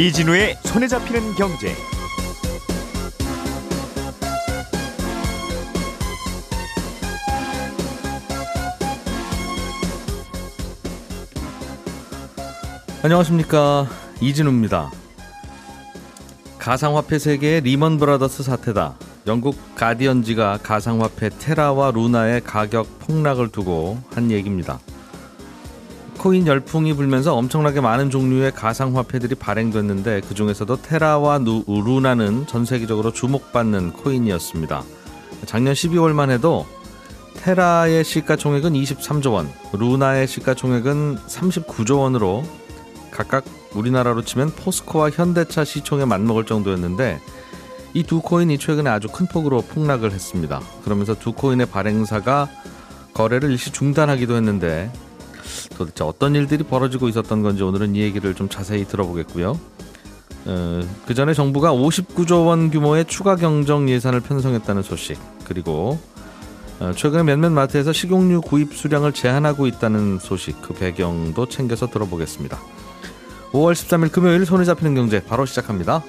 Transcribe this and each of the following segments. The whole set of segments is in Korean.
이진우의 손에 잡히는 경제. 안녕하십니까 이진우입니다. 가상화폐 세계의 리먼 브라더스 사태다. 영국 가디언지가 가상화폐 테라와 루나의 가격 폭락을 두고 한 얘기입니다. 코인 열풍이 불면서 엄청나게 많은 종류의 가상화폐들이 발행됐는데 그 중에서도 테라와 루나는 전 세계적으로 주목받는 코인이었습니다. 작년 12월만 해도 테라의 시가총액은 23조 원, 루나의 시가총액은 39조 원으로 각각 우리나라로 치면 포스코와 현대차 시총에 맞먹을 정도였는데 이 두 코인이 최근에 아주 큰 폭으로 폭락을 했습니다. 그러면서 두 코인의 발행사가 거래를 일시 중단하기도 했는데 도대체 어떤 일들이 벌어지고 있었던 건지 오늘은 이 얘기를 좀 자세히 들어보겠고요. 어, 그 전에 정부가 59조 원 규모의 추가 경정 예산을 편성했다는 소식 그리고 어, 최근에 몇몇 마트에서 식용유 구입 수량을 제한하고 있다는 소식 그 배경도 챙겨서 들어보겠습니다. 5월 13일 금요일 손에 잡히는 경제 바로 시작합니다.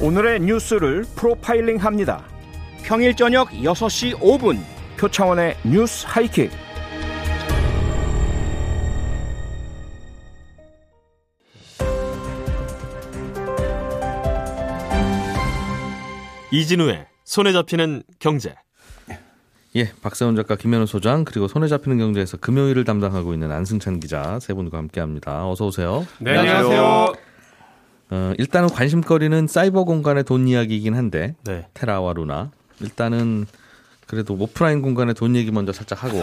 오늘의 뉴스를 프로파일링 합니다. 평일 저녁 6시 5분 표창원의 뉴스 하이킥. 이진우의 손에 잡히는 경제. 예, 박세훈 작가, 김현우 소장, 그리고 손에 잡히는 경제에서 금요일을 담당하고 있는 안승찬 기자 세 분과 함께합니다. 어서 오세요. 네, 안녕하세요. 어, 일단은 관심거리는 사이버 공간의 돈 이야기이긴 한데 네. 테라와 루나 일단은 그래도 오프라인 공간의 돈 얘기 먼저 살짝 하고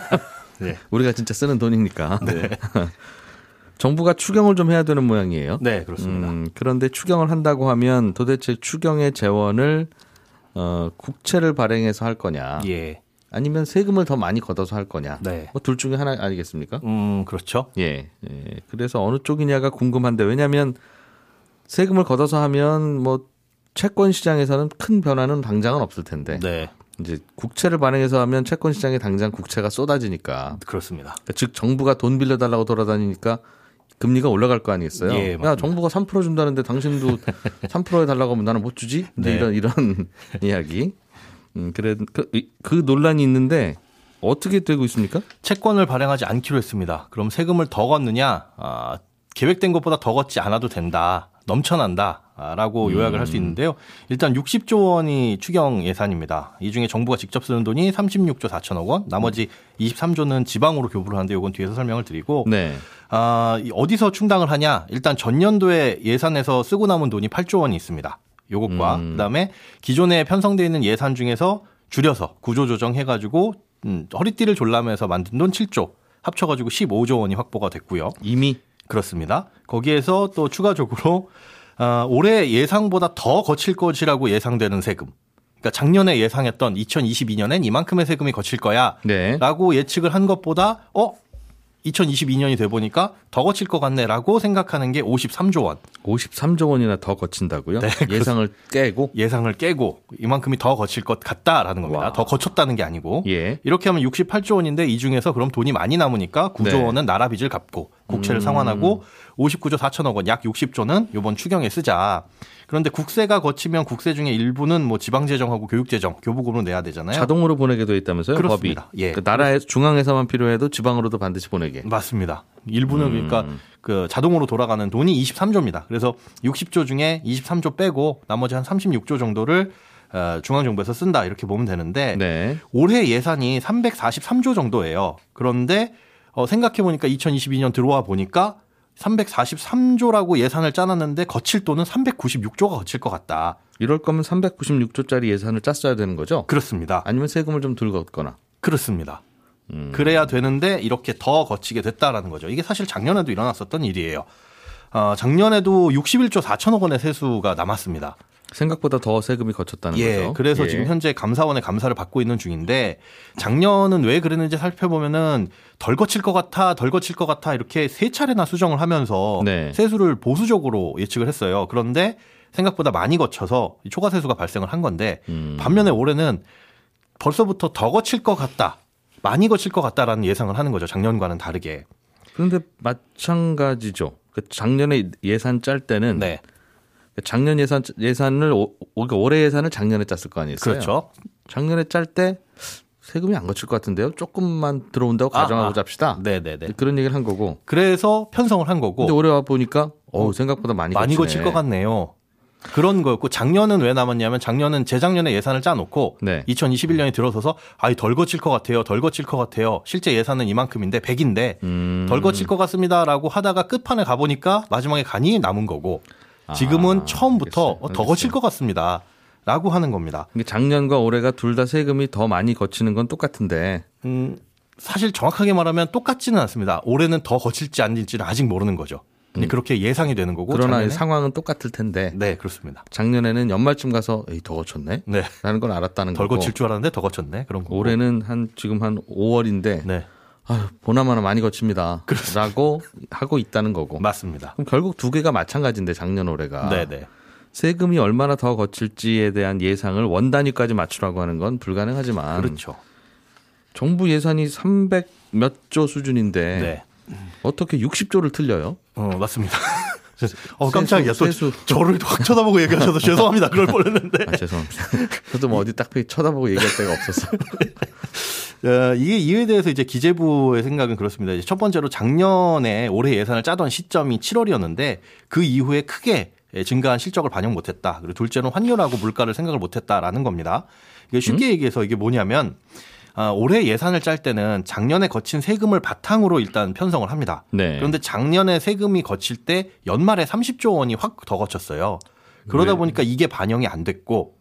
네. 우리가 진짜 쓰는 돈이니까 정부가 추경을 좀 해야 되는 모양이에요. 네, 그렇습니다. 음, 그런데 추경을 한다고 하면 도대체 추경의 재원을 어, 국채를 발행해서 할 거냐, 예. 아니면 세금을 더 많이 걷어서 할 거냐, 네. 뭐둘 중에 하나 아니겠습니까? 음, 그렇죠. 예, 예. 그래서 어느 쪽이냐가 궁금한데 왜냐하면 세금을 걷어서 하면 뭐 채권 시장에서는 큰 변화는 당장은 없을 텐데 네. 이제 국채를 발행해서 하면 채권 시장에 당장 국채가 쏟아지니까 그렇습니다. 즉 정부가 돈 빌려달라고 돌아다니니까 금리가 올라갈 거 아니겠어요? 예, 야. 정부가 3% 준다는데 당신도 3% 해 달라고 하면 나는 못 주지? 네. 이런 이런 이야기. 음 그래 그, 이- 그 논란이 있는데 어떻게 되고 있습니까? 채권을 발행하지 않기로 했습니다. 그럼 세금을 더 걷느냐? 아, 계획된 것보다 더 걷지 않아도 된다. 넘쳐난다. 라고 요약을 할 수 있는데요. 일단 60조 원이 추경 예산입니다. 이 중에 정부가 직접 쓰는 돈이 36조 4천억 원, 나머지 23조는 지방으로 교부를 하는데 이건 뒤에서 설명을 드리고 네. 아, 이 어디서 충당을 하냐? 일단 전년도에 예산에서 쓰고 남은 돈이 8조 원이 있습니다. 요것과 음. 그다음에 기존에 편성돼 있는 예산 중에서 줄여서 구조 조정해 가지고 음, 허리띠를 졸라매서 만든 돈 7조 합쳐 가지고 15조 원이 확보가 됐고요. 이미 그렇습니다. 거기에서 또 추가적으로 아, 올해 예상보다 더 거칠 것이라고 예상되는 세금. 그러니까 작년에 예상했던 2022년엔 이만큼의 세금이 거칠 거야. 네. 라고 예측을 한 것보다 어 2022년이 돼 보니까 더 거칠 것 같네라고 생각하는 게 53조 원 53조 원이나 더 거친다고요? 네, 예상을 깨고 예상을 깨고 이만큼이 더 거칠 것 같다라는 겁니다. 와. 더 거쳤다는 게 아니고 예. 이렇게 하면 68조 원인데 이 중에서 그럼 돈이 많이 남으니까 9조 네. 원은 나라 빚을 갚고 국채를 음. 상환하고 59조 4천억 원 약 60조는 이번 추경에 쓰자. 그런데 국세가 거치면 국세 중에 일부는 뭐 지방재정하고 교육재정 교부금으로 내야 되잖아요. 자동으로 보내게 돼 있다면서요? 그렇습니다. 법이. 예. 그 나라에 중앙에서만 필요해도 지방으로도 반드시 보내게. 맞습니다. 일부는 음. 그러니까 그 자동으로 돌아가는 돈이 23조입니다. 그래서 60조 중에 23조 빼고 나머지 한 36조 정도를 어, 중앙정부에서 쓴다 이렇게 보면 되는데 네. 올해 예산이 343조 정도예요. 그런데 어, 생각해 보니까 2022년 들어와 보니까 343조라고 예산을 짜놨는데 거칠 돈은 396조가 거칠 것 같다. 이럴 거면 396조짜리 예산을 짰어야 되는 거죠? 그렇습니다. 아니면 세금을 좀덜 걷거나. 그렇습니다. 음. 그래야 되는데 이렇게 더 거치게 됐다라는 거죠. 이게 사실 작년에도 일어났었던 일이에요. 어, 작년에도 61조 4천억 원의 세수가 남았습니다. 생각보다 더 세금이 거쳤다는 예, 거죠. 그래서 예. 지금 현재 감사원의 감사를 받고 있는 중인데 작년은 왜 그랬는지 살펴보면은 덜 거칠 것 같아, 덜 거칠 것 같아 이렇게 세 차례나 수정을 하면서 네. 세수를 보수적으로 예측을 했어요. 그런데 생각보다 많이 거쳐서 이 초과 세수가 발생을 한 건데 음. 반면에 올해는 벌써부터 더 거칠 것 같다, 많이 거칠 것 같다라는 예상을 하는 거죠. 작년과는 다르게. 그런데 마찬가지죠. 그 작년에 예산 짤 때는 네. 작년 예산 예산을 오- 그러니까 올해 예산을 작년에 짰을 거 아니겠어요? 그렇죠. 작년에 짤 때 세금이 안 거칠 것 같은데요. 조금만 들어온다고 아, 가정하고 아. 잡시다. 네네네. 그런 얘기를 한 거고. 그래서 편성을 한 거고 근데 올해 와 보니까 어 생각보다 많이 많이 거치네. 거칠 것 같네요. 그런 거였고 작년은 왜 남았냐면 작년은 재작년에 예산을 짜놓고 네. 2021년이 들어서서 아이 덜 거칠 것 같아요. 덜 거칠 것 같아요. 실제 예산은 이만큼인데 100인데 음. 덜 거칠 것 같습니다라고 하다가 끝판에 가 보니까 마지막에 간이 남은 거고 지금은 아, 처음부터 알겠어요. 어, 더 거칠 것 같습니다. 라고 하는 겁니다. 작년과 올해가 둘 다 세금이 더 많이 거치는 건 똑같은데 음, 사실 정확하게 말하면 똑같지는 않습니다. 올해는 더 거칠지 아닐지는 아직 모르는 거죠. 근데 그렇게 예상이 되는 거고. 음. 그러나 작년에- 상황은 똑같을 텐데 네, 그렇습니다. 작년에는 연말쯤 가서 에이 더 거쳤네. 네. 라는 걸 알았다는 덜 거고 거칠 줄 알았는데 더 거쳤네. 그런 거. 올해는 한 지금 한 5월인데 네. 아유, 보나마나 많이 거칩니다. 라고 하고 있다는 거고. 맞습니다. 그럼 결국 두 개가 마찬가지인데 작년 올해가 네, 네. 세금이 얼마나 더 거칠지에 대한 예상을 원 단위까지 맞추라고 하는 건 불가능하지만 그렇죠. 정부 예산이 300 몇 조 수준인데 네. 어떻게 60조를 틀려요? 어, 맞습니다. 어, 깜짝이야. 또 세수. 저를 확 쳐다보고 얘기하셔서 죄송합니다. 그럴 뻔했는데. 아, 죄송합니다. 저도 뭐 어디 딱 쳐다보고 얘기할 데가 없었어. 어, 이게 이에 대해서 이제 기재부의 생각은 그렇습니다. 이제 첫 번째로 작년에 올해 예산을 짜던 시점이 7월이었는데 그 이후에 크게 증가한 실적을 반영 못했다. 그리고 둘째는 환율하고 물가를 생각을 못했다라는 겁니다. 이게 쉽게 얘기해서 이게 뭐냐면 아, 올해 예산을 짤 때는 작년에 거친 세금을 바탕으로 일단 편성을 합니다. 네. 그런데 작년에 세금이 거칠 때 연말에 30조 원이 확 더 거쳤어요. 그러다 왜? 보니까 이게 반영이 안 됐고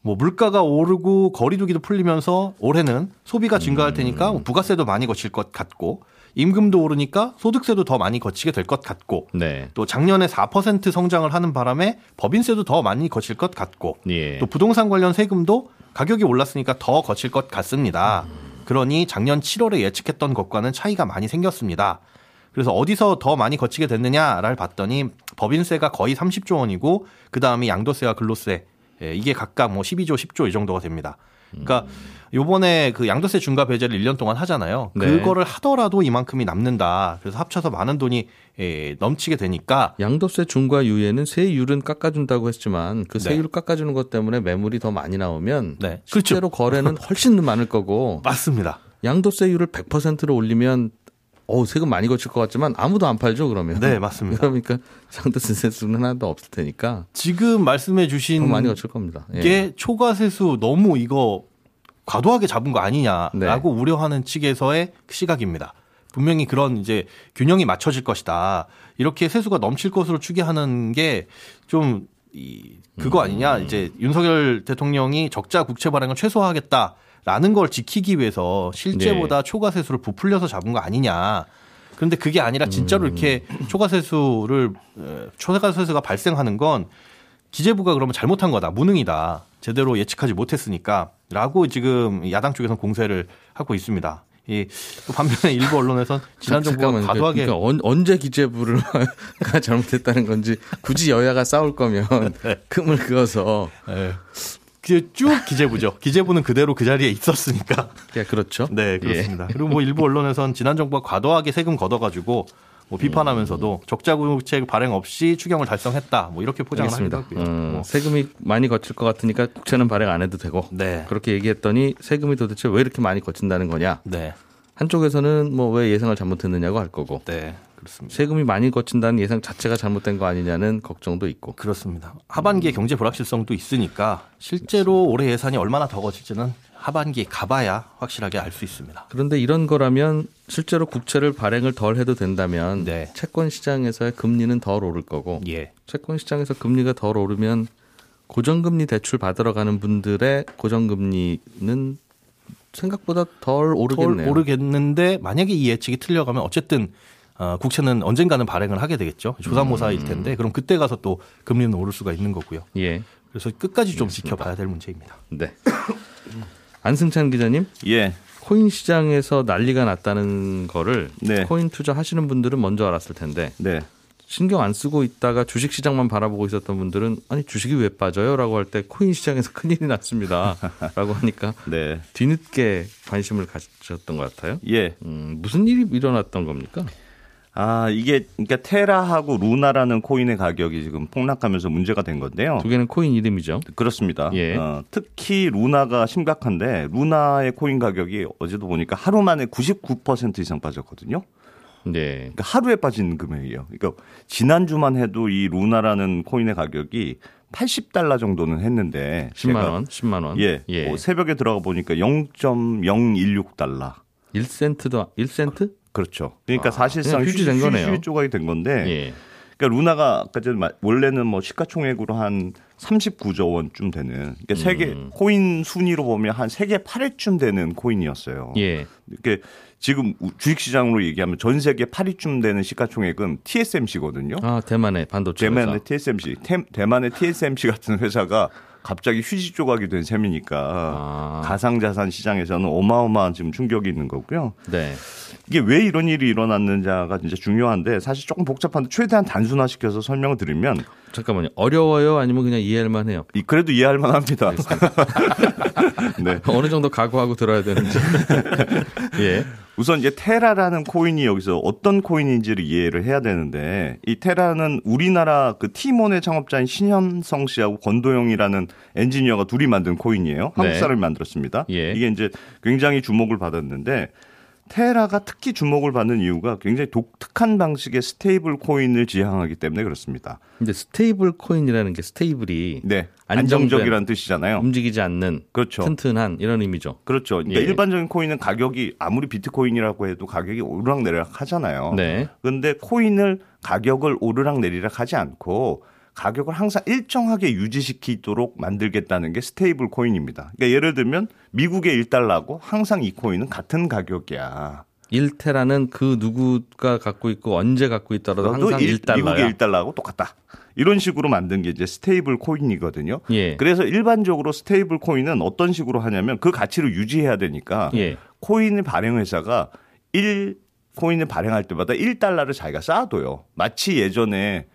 뭐 물가가 오르고 거리두기도 풀리면서 올해는 소비가 증가할 테니까 뭐 부가세도 많이 거칠 것 같고 임금도 오르니까 소득세도 더 많이 거치게 될 것 같고 네. 또 작년에 4% 성장을 하는 바람에 법인세도 더 많이 거칠 것 같고 예. 또 부동산 관련 세금도 가격이 올랐으니까 더 거칠 것 같습니다. 그러니 작년 7월에 예측했던 것과는 차이가 많이 생겼습니다. 그래서 어디서 더 많이 거치게 됐느냐를 봤더니 법인세가 거의 30조 원이고 그 다음에 양도세와 근로세 예, 이게 각각 뭐 12조, 10조 이 정도가 됩니다. 그러니까 요번에 그 양도세 중과 배제를 1년 동안 하잖아요. 네. 그거를 하더라도 이만큼이 남는다. 그래서 합쳐서 많은 돈이 예, 넘치게 되니까 양도세 중과 유예는 세율은 깎아준다고 했지만 그 네. 세율 깎아주는 것 때문에 매물이 더 많이 나오면 네. 실제로 거래는 훨씬 많을 거고 맞습니다. 양도세율을 100%로 올리면 어 세금 많이 거칠 것 같지만 아무도 안 팔죠 그러면. 네, 맞습니다. 그러니까 양도세 세수는 하나도 없을 테니까 지금 말씀해 더 주신 많이 거칠 겁니다. 예. 게 초과세수 너무 이거 과도하게 잡은 거 아니냐라고 네. 우려하는 측에서의 시각입니다. 분명히 그런 이제 균형이 맞춰질 것이다. 이렇게 세수가 넘칠 것으로 추계하는 게좀 이, 그거 아니냐. 이제 윤석열 대통령이 적자 국채 발행을 최소화하겠다 라는 걸 지키기 위해서 실제보다 초과세수를 부풀려서 잡은 거 아니냐. 그런데 그게 아니라 진짜로 이렇게 초과세수를 어, 초과세수가 발생하는 건 기재부가 그러면 잘못한 거다, 무능이다, 제대로 예측하지 못했으니까 라고 지금 야당 쪽에서는 공세를 하고 있습니다. 이또 반면에 일부 언론에선 지난 정부가 잠깐만요. 과도하게 그러니까 언, 언제 기재부를 가 잘못했다는 건지 굳이 여야가 싸울 거면 네. 금을 그어서 예. 그쭉 기재부죠. 기재부는 그대로 그 자리에 있었으니까. 예, 그렇죠. 네, 그렇습니다. 그리고 뭐 일부 언론에선 지난 정부가 과도하게 세금 걷어가지고 뭐 비판하면서도 적자 국채 발행 없이 추경을 달성했다. 뭐 이렇게 포장을 하기도. 하고요. 음, 뭐. 세금이 많이 거칠 것 같으니까 국채는 발행 안 해도 되고 네. 그렇게 얘기했더니 세금이 도대체 왜 이렇게 많이 거친다는 거냐? 네. 한쪽에서는 뭐 왜 예상을 잘못했느냐고 할 거고 네. 그렇습니다. 세금이 많이 거친다는 예상 자체가 잘못된 거 아니냐는 걱정도 있고 그렇습니다. 하반기에 경제 불확실성도 있으니까 실제로 올해 예산이 얼마나 더 거칠지는 하반기에 가봐야 확실하게 알 수 있습니다. 그런데 이런 거라면 실제로 국채를 발행을 덜 해도 된다면 네. 채권 시장에서의 금리는 덜 오를 거고 예. 채권 시장에서 금리가 덜 오르면 고정금리 대출 받으러 가는 분들의 고정금리는 생각보다 덜 오르겠네요. 덜 오르겠는데 만약에 이 예측이 틀려가면 어쨌든 어, 국채는 언젠가는 발행을 하게 되겠죠. 조삼모사일 음. 텐데 그럼 그때 가서 또 금리는 오를 수가 있는 거고요. 예. 그래서 끝까지 좀 지켜봐야 될 문제입니다. 네. 안승찬 기자님, 예. 코인 시장에서 난리가 났다는 거를 네. 코인 투자하시는 분들은 먼저 알았을 텐데 네. 신경 안 쓰고 있다가 주식 시장만 바라보고 있었던 분들은 아니 주식이 왜 빠져요라고 할 때 코인 시장에서 큰일이 났습니다라고 하니까 네. 뒤늦게 관심을 가졌던 것 같아요. 예. 음, 무슨 일이 일어났던 겁니까? 아, 이게 그러니까 테라하고 루나라는 코인의 가격이 지금 폭락하면서 문제가 된 건데요. 두 개는 코인 이름이죠. 그렇습니다. 예. 어, 특히 루나가 심각한데 루나의 코인 가격이 어제도 보니까 하루 만에 99% 이상 빠졌거든요. 네. 그러니까 하루에 빠진 금액이에요. 그러니까 지난주만 해도 이 루나라는 코인의 가격이 80달러 정도는 했는데 10만 제가 원, 10만 원. 예, 예. 뭐 새벽에 들어가 보니까 0.016달러. 1센트도 1센트? 그렇죠. 그러니까 아, 사실상 그냥 휴지 된 거네요. 휴지 조각이 된 건데 예. 그러니까 루나가 아까 전에 말- 원래는 뭐 시가총액으로 한 39조 원쯤 되는 그러니까 세계 음. 코인 순위로 보면 한 세계 8위쯤 되는 코인이었어요. 예. 이렇게 지금 주식 시장으로 얘기하면 전 세계 8위쯤 되는 시가총액은 TSMC거든요. 아, 대만의 반도체 회사. 대만의 TSMC, 테- 대만의 TSMC 같은 회사가 갑자기 휴지 조각이 된 셈이니까 아. 가상자산 시장에서는 어마어마한 지금 충격이 있는 거고요. 네. 이게 왜 이런 일이 일어났는지가 진짜 중요한데 사실 조금 복잡한데 최대한 단순화시켜서 설명을 드리면 잠깐만요. 어려워요? 아니면 그냥 이해할 만해요? 이- 그래도 이해할 만합니다. 네. 어느 정도 각오하고 들어야 되는지. 예. 우선 이제 테라라는 코인이 여기서 어떤 코인인지를 이해를 해야 되는데 이 테라는 우리나라 그 티몬의 창업자인 신현성 씨하고 권도영이라는 엔지니어가 둘이 만든 코인이에요. 한국 네. 사람이 만들었습니다. 예. 이게 이제 굉장히 주목을 받았는데 테라가 특히 주목을 받는 이유가 굉장히 독특한 방식의 stable coin을 지향하기 때문에 그렇습니다. 근데 stable coin이라는 게 stable이 네. 안정적이라는 뜻이잖아요. 움직이지 않는 그렇죠. 튼튼한 이런 의미죠. 그렇죠. 그러니까 예. 일반적인 코인은 가격이 아무리 비트코인이라고 해도 가격이 오르락내리락 하잖아요. 네. 그런데 코인을 가격을 오르락내리락 하지 않고 가격을 항상 일정하게 유지시키도록 만들겠다는 게 stable coin입니다. 그러니까 예를 들면 미국의 1달러고 항상 이 코인은 같은 가격이야. 1테라는 그 누구가 갖고 있고 언제 갖고 있더라도 항상 일- 1달러야. 미국의 1달러하고 똑같다. 이런 식으로 만든 게 이제 stable coin이거든요. 예. 그래서 일반적으로 stable coin은 어떤 식으로 하냐면 그 가치를 유지해야 되니까 예. 코인을 발행 회사가 1 코인을 발행할 때마다 1달러를 자기가 쌓아둬요. 마치 예전에 그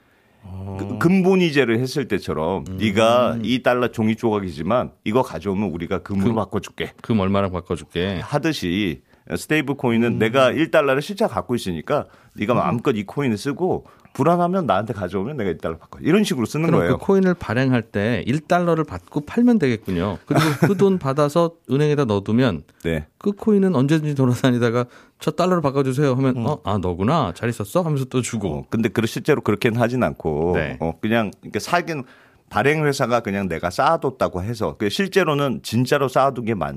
금본위제를 했을 때처럼 음. 네가 2달러 종이 조각이지만 이거 가져오면 우리가 금으로 그- 바꿔줄게 금 얼마나 바꿔줄게. 하듯이 stable coin은 음. 내가 1달러를 실제 갖고 있으니까 네가 마음껏 이 코인을 쓰고 불안하면 나한테 가져오면 내가 1달러 바꿔 이런 식으로 쓰는 그럼 거예요. 그 코인을 발행할 때 1달러를 받고 팔면 되겠군요. 그리고 그 돈 받아서 은행에다 넣어두면 네. 그 코인은 언제든지 돌아다니다가 저 달러를 바꿔주세요 하면 음. 어, 아 너구나 잘 있었어 하면서 또 주고 어, 근데 그 실제로 그렇게는 하진 않고 네. 어, 그냥 그러니까 사긴 발행 회사가 그냥 내가 쌓아뒀다고 해서 그 실제로는 진짜로 쌓아둔 게 맞,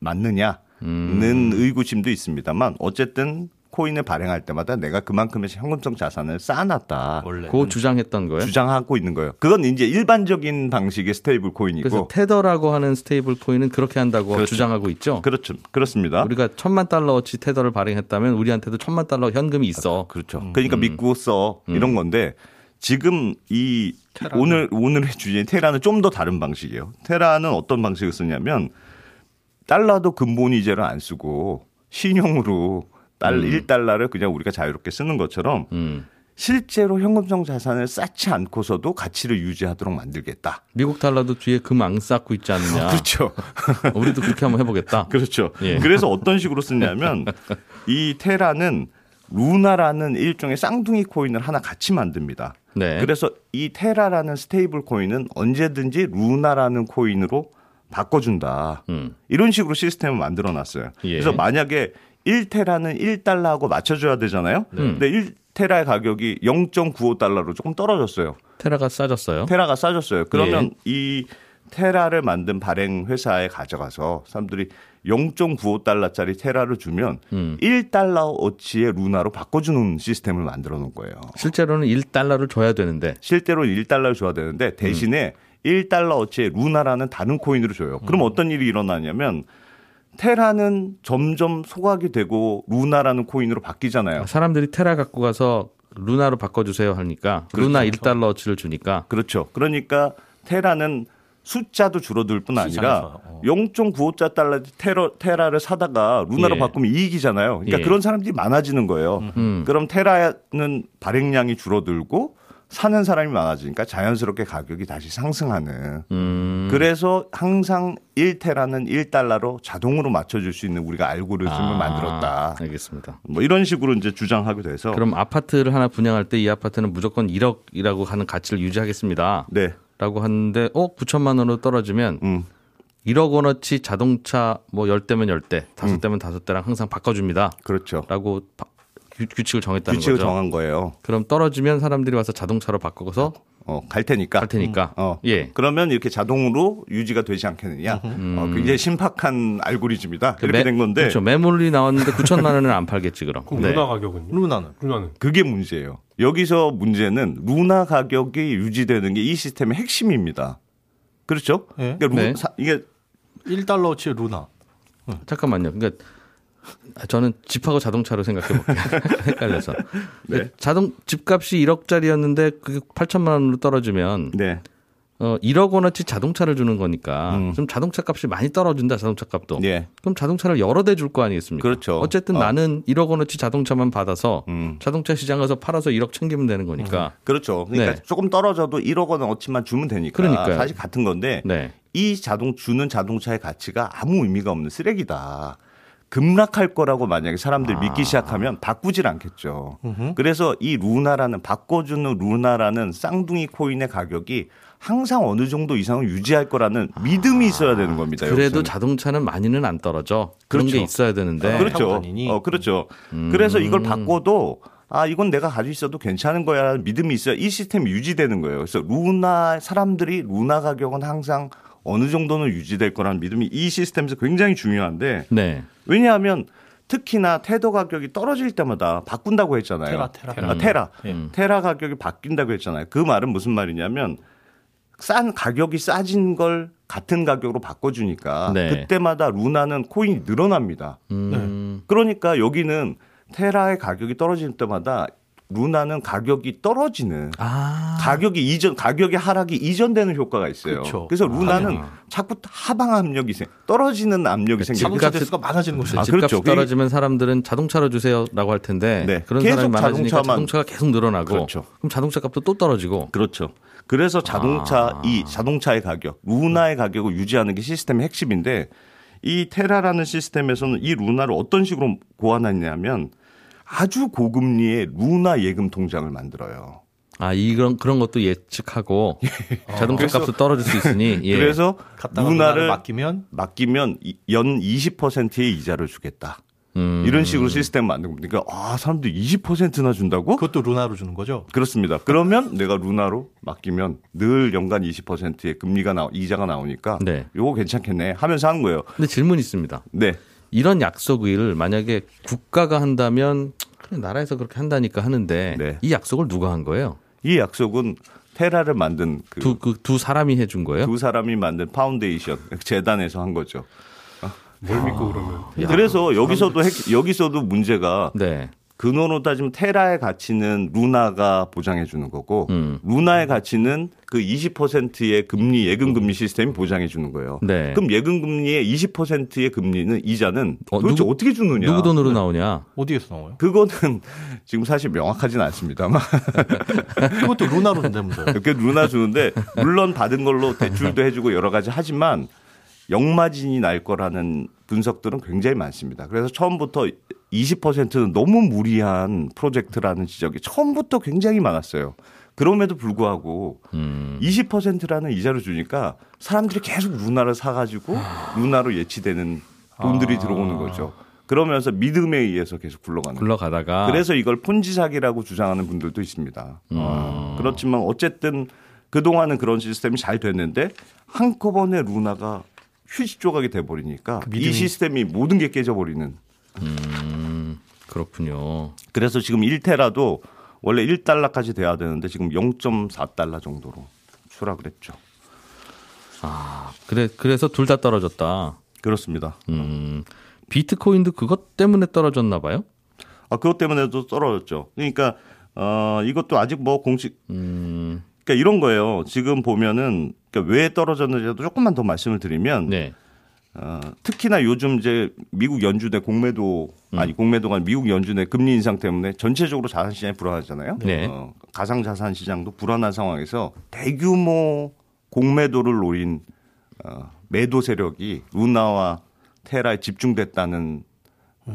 맞느냐는 음. 의구심도 있습니다만 어쨌든 코인을 발행할 때마다 내가 그만큼의 현금성 자산을 쌓아놨다. 원래 그 주장했던 거예요. 주장하고 있는 거예요. 그건 이제 일반적인 방식의 stable coin이고 그래서 테더라고 하는 stable coin은 그렇게 한다고 그렇죠. 주장하고 있죠. 그렇죠. 그렇습니다. 우리가 천만 달러어치 테더를 발행했다면 우리한테도 천만 달러 현금이 있어. 그렇죠. 그러니까 믿고 써 이런 건데 지금 이 오늘 오늘의 주제인 테라는 좀 더 다른 방식이에요. 테라는 어떤 방식을 쓰냐면 달러도 금본위제를 안 쓰고 신용으로 달 1달러를 그냥 우리가 자유롭게 쓰는 것처럼 음. 실제로 현금성 자산을 쌓지 않고서도 가치를 유지하도록 만들겠다. 미국 달러도 뒤에 금 안 쌓고 있지 않느냐. 그렇죠. 우리도 그렇게 한번 해보겠다. 그렇죠. 예. 그래서 어떤 식으로 쓰냐면 이 테라는 루나라는 일종의 쌍둥이 코인을 하나 같이 만듭니다. 네. 그래서 이 테라라는 stable 코인은 언제든지 루나라는 코인으로 바꿔준다. 음. 이런 식으로 시스템을 만들어 놨어요. 예. 그래서 만약에 1테라는 1달러하고 맞춰줘야 되잖아요. 음. 근데 1테라의 가격이 0.95달러로 조금 떨어졌어요. 테라가 싸졌어요. 테라가 싸졌어요. 그러면 예. 이 테라를 만든 발행 회사에 가져가서 사람들이 0.95달러짜리 테라를 주면 음. 1달러 어치의 루나로 바꿔주는 시스템을 만들어 놓은 거예요. 실제로는 1달러를 줘야 되는데 실제로 1달러를 줘야 되는데 대신에 1달러 어치의 루나라는 다른 코인으로 줘요. 그럼 어떤 일이 일어나냐면 테라는 점점 소각이 되고 루나라는 코인으로 바뀌잖아요. 사람들이 테라 갖고 가서 루나로 바꿔주세요 하니까 그렇죠. 루나 1달러어치를 주니까 그렇죠. 그러니까 테라는 숫자도 줄어들 뿐 아니라 어. 0.95달러 테러, 테라를 사다가 루나로 예. 바꾸면 이익이잖아요. 그러니까 예. 그런 사람들이 많아지는 거예요. 음. 그럼 테라는 발행량이 줄어들고 사는 사람이 많아지니까 자연스럽게 가격이 다시 상승하는. 음. 그래서 항상 1테라는 1달러로 자동으로 맞춰줄 수 있는 우리가 알고리즘을 아, 만들었다. 알겠습니다. 뭐 이런 식으로 이제 주장하게 돼서. 그럼 아파트를 하나 분양할 때 이 아파트는 무조건 1억이라고 하는 가치를 유지하겠습니다. 네. 라고 하는데 어 9천만 원으로 떨어지면 음. 1억 원어치 자동차 뭐 10대면 10대, 5대면 5대랑 항상 바꿔줍니다. 그렇죠. 라고 바- 규, 규칙을 정했다는 규칙을 거죠. 정한 거예요. 그럼 떨어지면 사람들이 와서 자동차로 바꿔서 어, 갈 테니까. 갈 테니까. 어. 예. 그러면 이렇게 자동으로 유지가 되지 않겠느냐. 어, 굉장히 신박한 알고리즘이다. 이렇게 음. 매- 된 건데 그렇죠. 매물이 나왔는데 9천만 원은 안 팔겠지 그럼. 그럼 네. 루나 가격은요? 루나는 루나는 그게 문제예요. 여기서 문제는 루나 가격이 유지되는 게 이 시스템의 핵심입니다. 그렇죠? 네. 그러니까 루- 네. 사- 이게 1달러치 루나. 잠깐만요. 그러니까 저는 집하고 자동차로 생각해 볼게요. 헷갈려서. 네. 자동 집값이 1억짜리였는데 그게 8천만 원으로 떨어지면 네. 어 1억 원어치 자동차를 주는 거니까 음. 좀 자동차 값이 많이 떨어진다 자동차 값도. 예. 그럼 자동차를 여러 대 줄 거 아니겠습니까? 그렇죠. 어쨌든 어. 나는 1억 원어치 자동차만 받아서 음. 자동차 시장 가서 팔아서 1억 챙기면 되는 거니까. 그렇죠. 그러니까 네. 조금 떨어져도 1억 원 어치만 주면 되니까 그러니까요. 사실 같은 건데 네. 이 자동 주는 자동차의 가치가 아무 의미가 없는 쓰레기다. 급락할 거라고 만약에 사람들이 믿기 시작하면 바꾸질 않겠죠. 그래서 이 루나라는 바꿔주는 루나라는 쌍둥이 코인의 가격이 항상 어느 정도 이상은 유지할 거라는 믿음이 있어야 되는 겁니다. 그래도 여기서는. 자동차는 많이는 안 떨어져. 그런 그렇죠. 게 있어야 되는데. 타고 그렇죠. 어, 그렇죠. 음. 그래서 이걸 바꿔도 아, 이건 내가 가지고 있어도 괜찮은 거야. 라는 믿음이 있어야 이 시스템이 유지되는 거예요. 그래서 루나, 사람들이 루나 가격은 항상 어느 정도는 유지될 거라는 믿음이 이 시스템에서 굉장히 중요한데 네. 왜냐하면 특히나 테더 가격이 떨어질 때마다 바꾼다고 했잖아요. 테라, 테라. 아, 테라. 음. 테라 가격이 바뀐다고 했잖아요. 그 말은 무슨 말이냐면 싼 가격이 싸진 걸 같은 가격으로 바꿔주니까 네. 그때마다 루나는 코인이 늘어납니다. 음. 그러니까 여기는 테라의 가격이 떨어질 때마다 루나는 가격이 떨어지는 아. 가격이 이전 가격의 하락이 이전되는 효과가 있어요. 그렇죠. 그래서 루나는 당연히. 자꾸 하방 압력이 생 떨어지는 압력이 생기고 자동차 대수가 많아지는 거죠. 아, 그렇죠. 떨어지면 사람들은 자동차로 주세요라고 할 텐데 네. 그런 계속 사람이 많아지니까 자동차만- 자동차가 계속 늘어나고 그렇죠. 그럼 자동차 값도 또 떨어지고 그렇죠. 그래서 자동차 아. 이 자동차의 가격, 루나의 가격을 유지하는 게 시스템의 핵심인데 이 테라라는 시스템에서는 이 루나를 어떤 식으로 고안했냐면 아주 고금리의 루나 예금 통장을 만들어요. 아 이런 그런 것도 예측하고 자동차 값도 떨어질 수 있으니 예. 그래서 루나를 맡기면 맡기면 이- 연 20%의 이자를 주겠다. 음. 이런 식으로 시스템을 만든 겁니다. 그러니까 아 사람들이 20%나 준다고? 그것도 루나로 주는 거죠. 그렇습니다. 그러면 내가 루나로 맡기면 늘 연간 20%의 금리가 나 이자가 나오니까 네. 요거 괜찮겠네 하면서 하는 거예요. 근데 질문이 있습니다. 네. 이런 약속을 만약에 국가가 한다면 그냥 나라에서 그렇게 한다니까 하는데 네. 이 약속을 누가 한 거예요? 이 약속은 테라를 만든 그두 그 두 사람이 해준 거예요? 두 사람이 만든 파운데이션 재단에서 한 거죠. 뭘 믿고 그러면 그래서 여기서도 핵- 여기서도 문제가 네. 근원으로 따지면 테라의 가치는 루나가 보장해 주는 거고 음. 루나의 가치는 그 20%의 금리 예금 금리 시스템이 보장해 주는 거예요. 네. 그럼 예금 금리의 20%의 금리는 이자는 어, 도대체 누구- 어떻게 주느냐? 누구 돈으로 나오냐? 어디에서 나와요? 그거는 지금 사실 명확하진 않습니다만 그것도 루나로 된다면서요. 이렇게 루나 주는데 물론 받은 걸로 대출도 해주고 여러 가지 하지만 역마진이 날 거라는 분석들은 굉장히 많습니다. 그래서 처음부터 20%는 너무 무리한 프로젝트라는 지적이 처음부터 굉장히 많았어요. 그럼에도 불구하고 음. 20%라는 이자를 주니까 사람들이 계속 루나를 사가지고 루나로 예치되는 돈들이 들어오는 거죠. 그러면서 믿음에 의해서 계속 굴러가는 거죠. 굴러가다가 그래서 이걸 폰지 사기라고 주장하는 분들도 있습니다. 어, 그렇지만 어쨌든 그동안은 그런 시스템이 잘 됐는데 한꺼번에 루나가 휴지 조각이 돼버리니까 이 믿음이- 시스템이 모든 게 깨져버리는. 음, 그렇군요. 그래서 지금 1테라도 원래 1달러까지 돼야 되는데 지금 0.4달러 정도로 추락을 했죠. 아, 그래 그래서 둘 다 떨어졌다. 그렇습니다. 음. 비트코인도 그것 때문에 떨어졌나 봐요? 아, 그것 때문에도 떨어졌죠. 그러니까 어, 이것도 아직 뭐 공식 음. 그러니까 이런 거예요. 지금 보면은 그러니까 왜 떨어졌는지도 조금만 더 말씀을 드리면 네. 어, 특히나 요즘 이제 미국 연준의 공매도 아니 공매도가 미국 연준의 금리 인상 때문에 전체적으로 자산 시장이 불안하잖아요. 네. 어, 가상 자산 시장도 불안한 상황에서 대규모 공매도를 노린 어, 매도 세력이 루나와 테라에 집중됐다는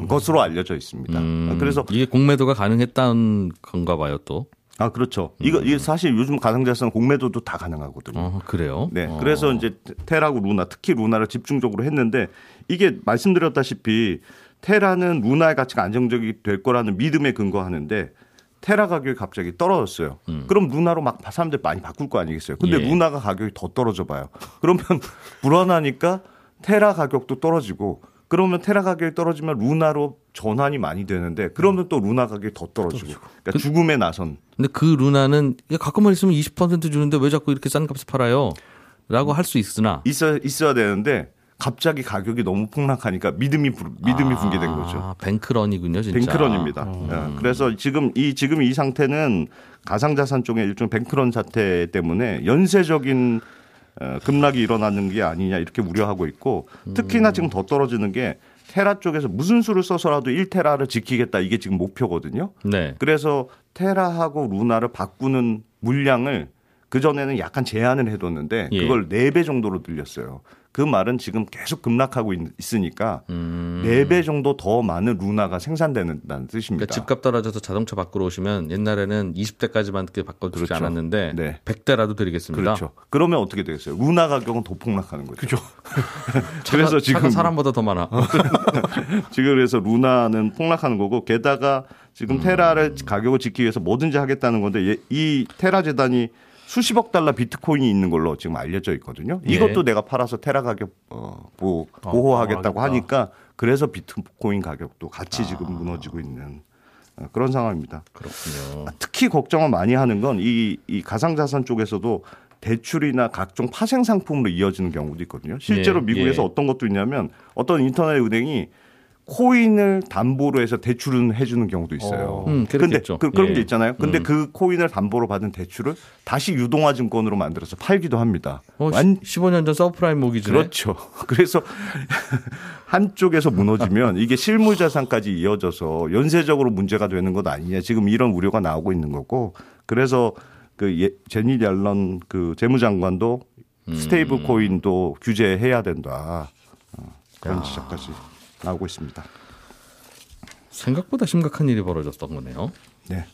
것으로 알려져 있습니다. 음, 그래서 이게 공매도가 가능했다는 건가 봐요 또. 아 그렇죠. 이거 이게 사실 요즘 가상자산 공매도도 다 가능하거든요. 어, 그래요? 네. 어. 그래서 이제 테라고 루나 특히 루나를 집중적으로 했는데 이게 말씀드렸다시피 테라는 루나의 가치가 안정적이 될 거라는 믿음에 근거하는데 테라 가격이 갑자기 떨어졌어요. 그럼 루나로 막 사람들 많이 바꿀 거 아니겠어요. 근데 음. 예. 루나가 가격이 더 떨어져 봐요. 그러면 불안하니까 테라 가격도 떨어지고 그러면 테라 가격이 떨어지면 루나로 전환이 많이 되는데 그러면 또 루나 가격이 더 떨어지고 그러니까 죽음에 나선 근데 그 루나는 가끔만 있으면 20% 주는데 왜 자꾸 이렇게 싼 값에 팔아요? 라고 할 수 있으나 있어 있어야 되는데 갑자기 가격이 너무 폭락하니까 믿음이 부- 믿음이 붕괴된 거죠. 아, 뱅크런이군요, 진짜. 뱅크런입니다. 예, 그래서 지금 이 지금 이 상태는 가상자산 쪽에 일종 뱅크런 사태 때문에 연쇄적인 어, 급락이 일어나는 게 아니냐 이렇게 우려하고 있고 특히나 지금 더 떨어지는 게 테라 쪽에서 무슨 수를 써서라도 1테라를 지키겠다 이게 지금 목표거든요. 네. 그래서 테라하고 루나를 바꾸는 물량을 그 전에는 약간 제한을 해뒀는데 예. 그걸 4배 정도로 늘렸어요. 그 말은 지금 계속 급락하고 있, 으니까 음. 4배 정도 더 많은 루나가 생산되는다는 뜻입니다. 그러니까 집값 떨어져서 자동차 바꾸러 오시면 옛날에는 20대까지만 그렇게 바꿔주지 그렇죠. 않았는데 네. 100대라도 드리겠습니다. 그렇죠. 그러면 어떻게 되겠어요? 루나 가격은 더 폭락하는 거죠. 그렇죠. 차가, 그래서 지금 차가 사람보다 더 많아. 지금 그래서 루나는 폭락하는 거고 게다가 지금 음. 테라를 가격을 지키기 위해서 뭐든지 하겠다는 건데 예- 이 테라 재단이 수십억 달러 비트코인이 있는 걸로 지금 알려져 있거든요. 예. 이것도 내가 팔아서 테라 가격 어, 보, 보호하겠다고 보호하겠다. 하니까 그래서 비트코인 가격도 같이 지금 무너지고 있는 어, 그런 상황입니다. 그렇군요. 특히 걱정을 많이 하는 건이 이 가상자산 쪽에서도 대출이나 각종 파생 상품으로 이어지는 경우도 있거든요. 실제로 예, 미국에서 예. 어떤 것도 있냐면 어떤 인터넷 은행이 코인을 담보로 해서 대출은 해주는 경우도 있어요. 음, 근데 그렇겠죠. 그, 런 예. 게 있잖아요. 근데 음. 그 코인을 담보로 받은 대출을 다시 유동화 증권으로 만들어서 팔기도 합니다. 어, 완 15년 전 서브프라임 모기지네. 그렇죠. 그래서 한쪽에서 무너지면 이게 실물 자산까지 이어져서 연쇄적으로 문제가 되는 것 아니냐. 지금 이런 우려가 나오고 있는 거고. 그래서 그 예- 재닛 옐런 그 재무장관도 음. stable 코인도 규제해야 된다. 어, 그런 지적까지 나오고 있습니다. 생각보다 심각한 일이 벌어졌던 거네요. 네.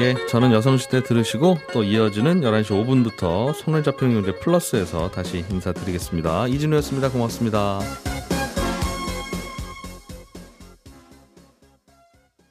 예, 저는 여성시대 들으시고 또 이어지는 11시 5분부터 손에 잡히는 경제 플러스에서 다시 인사드리겠습니다. 이진우였습니다. 고맙습니다.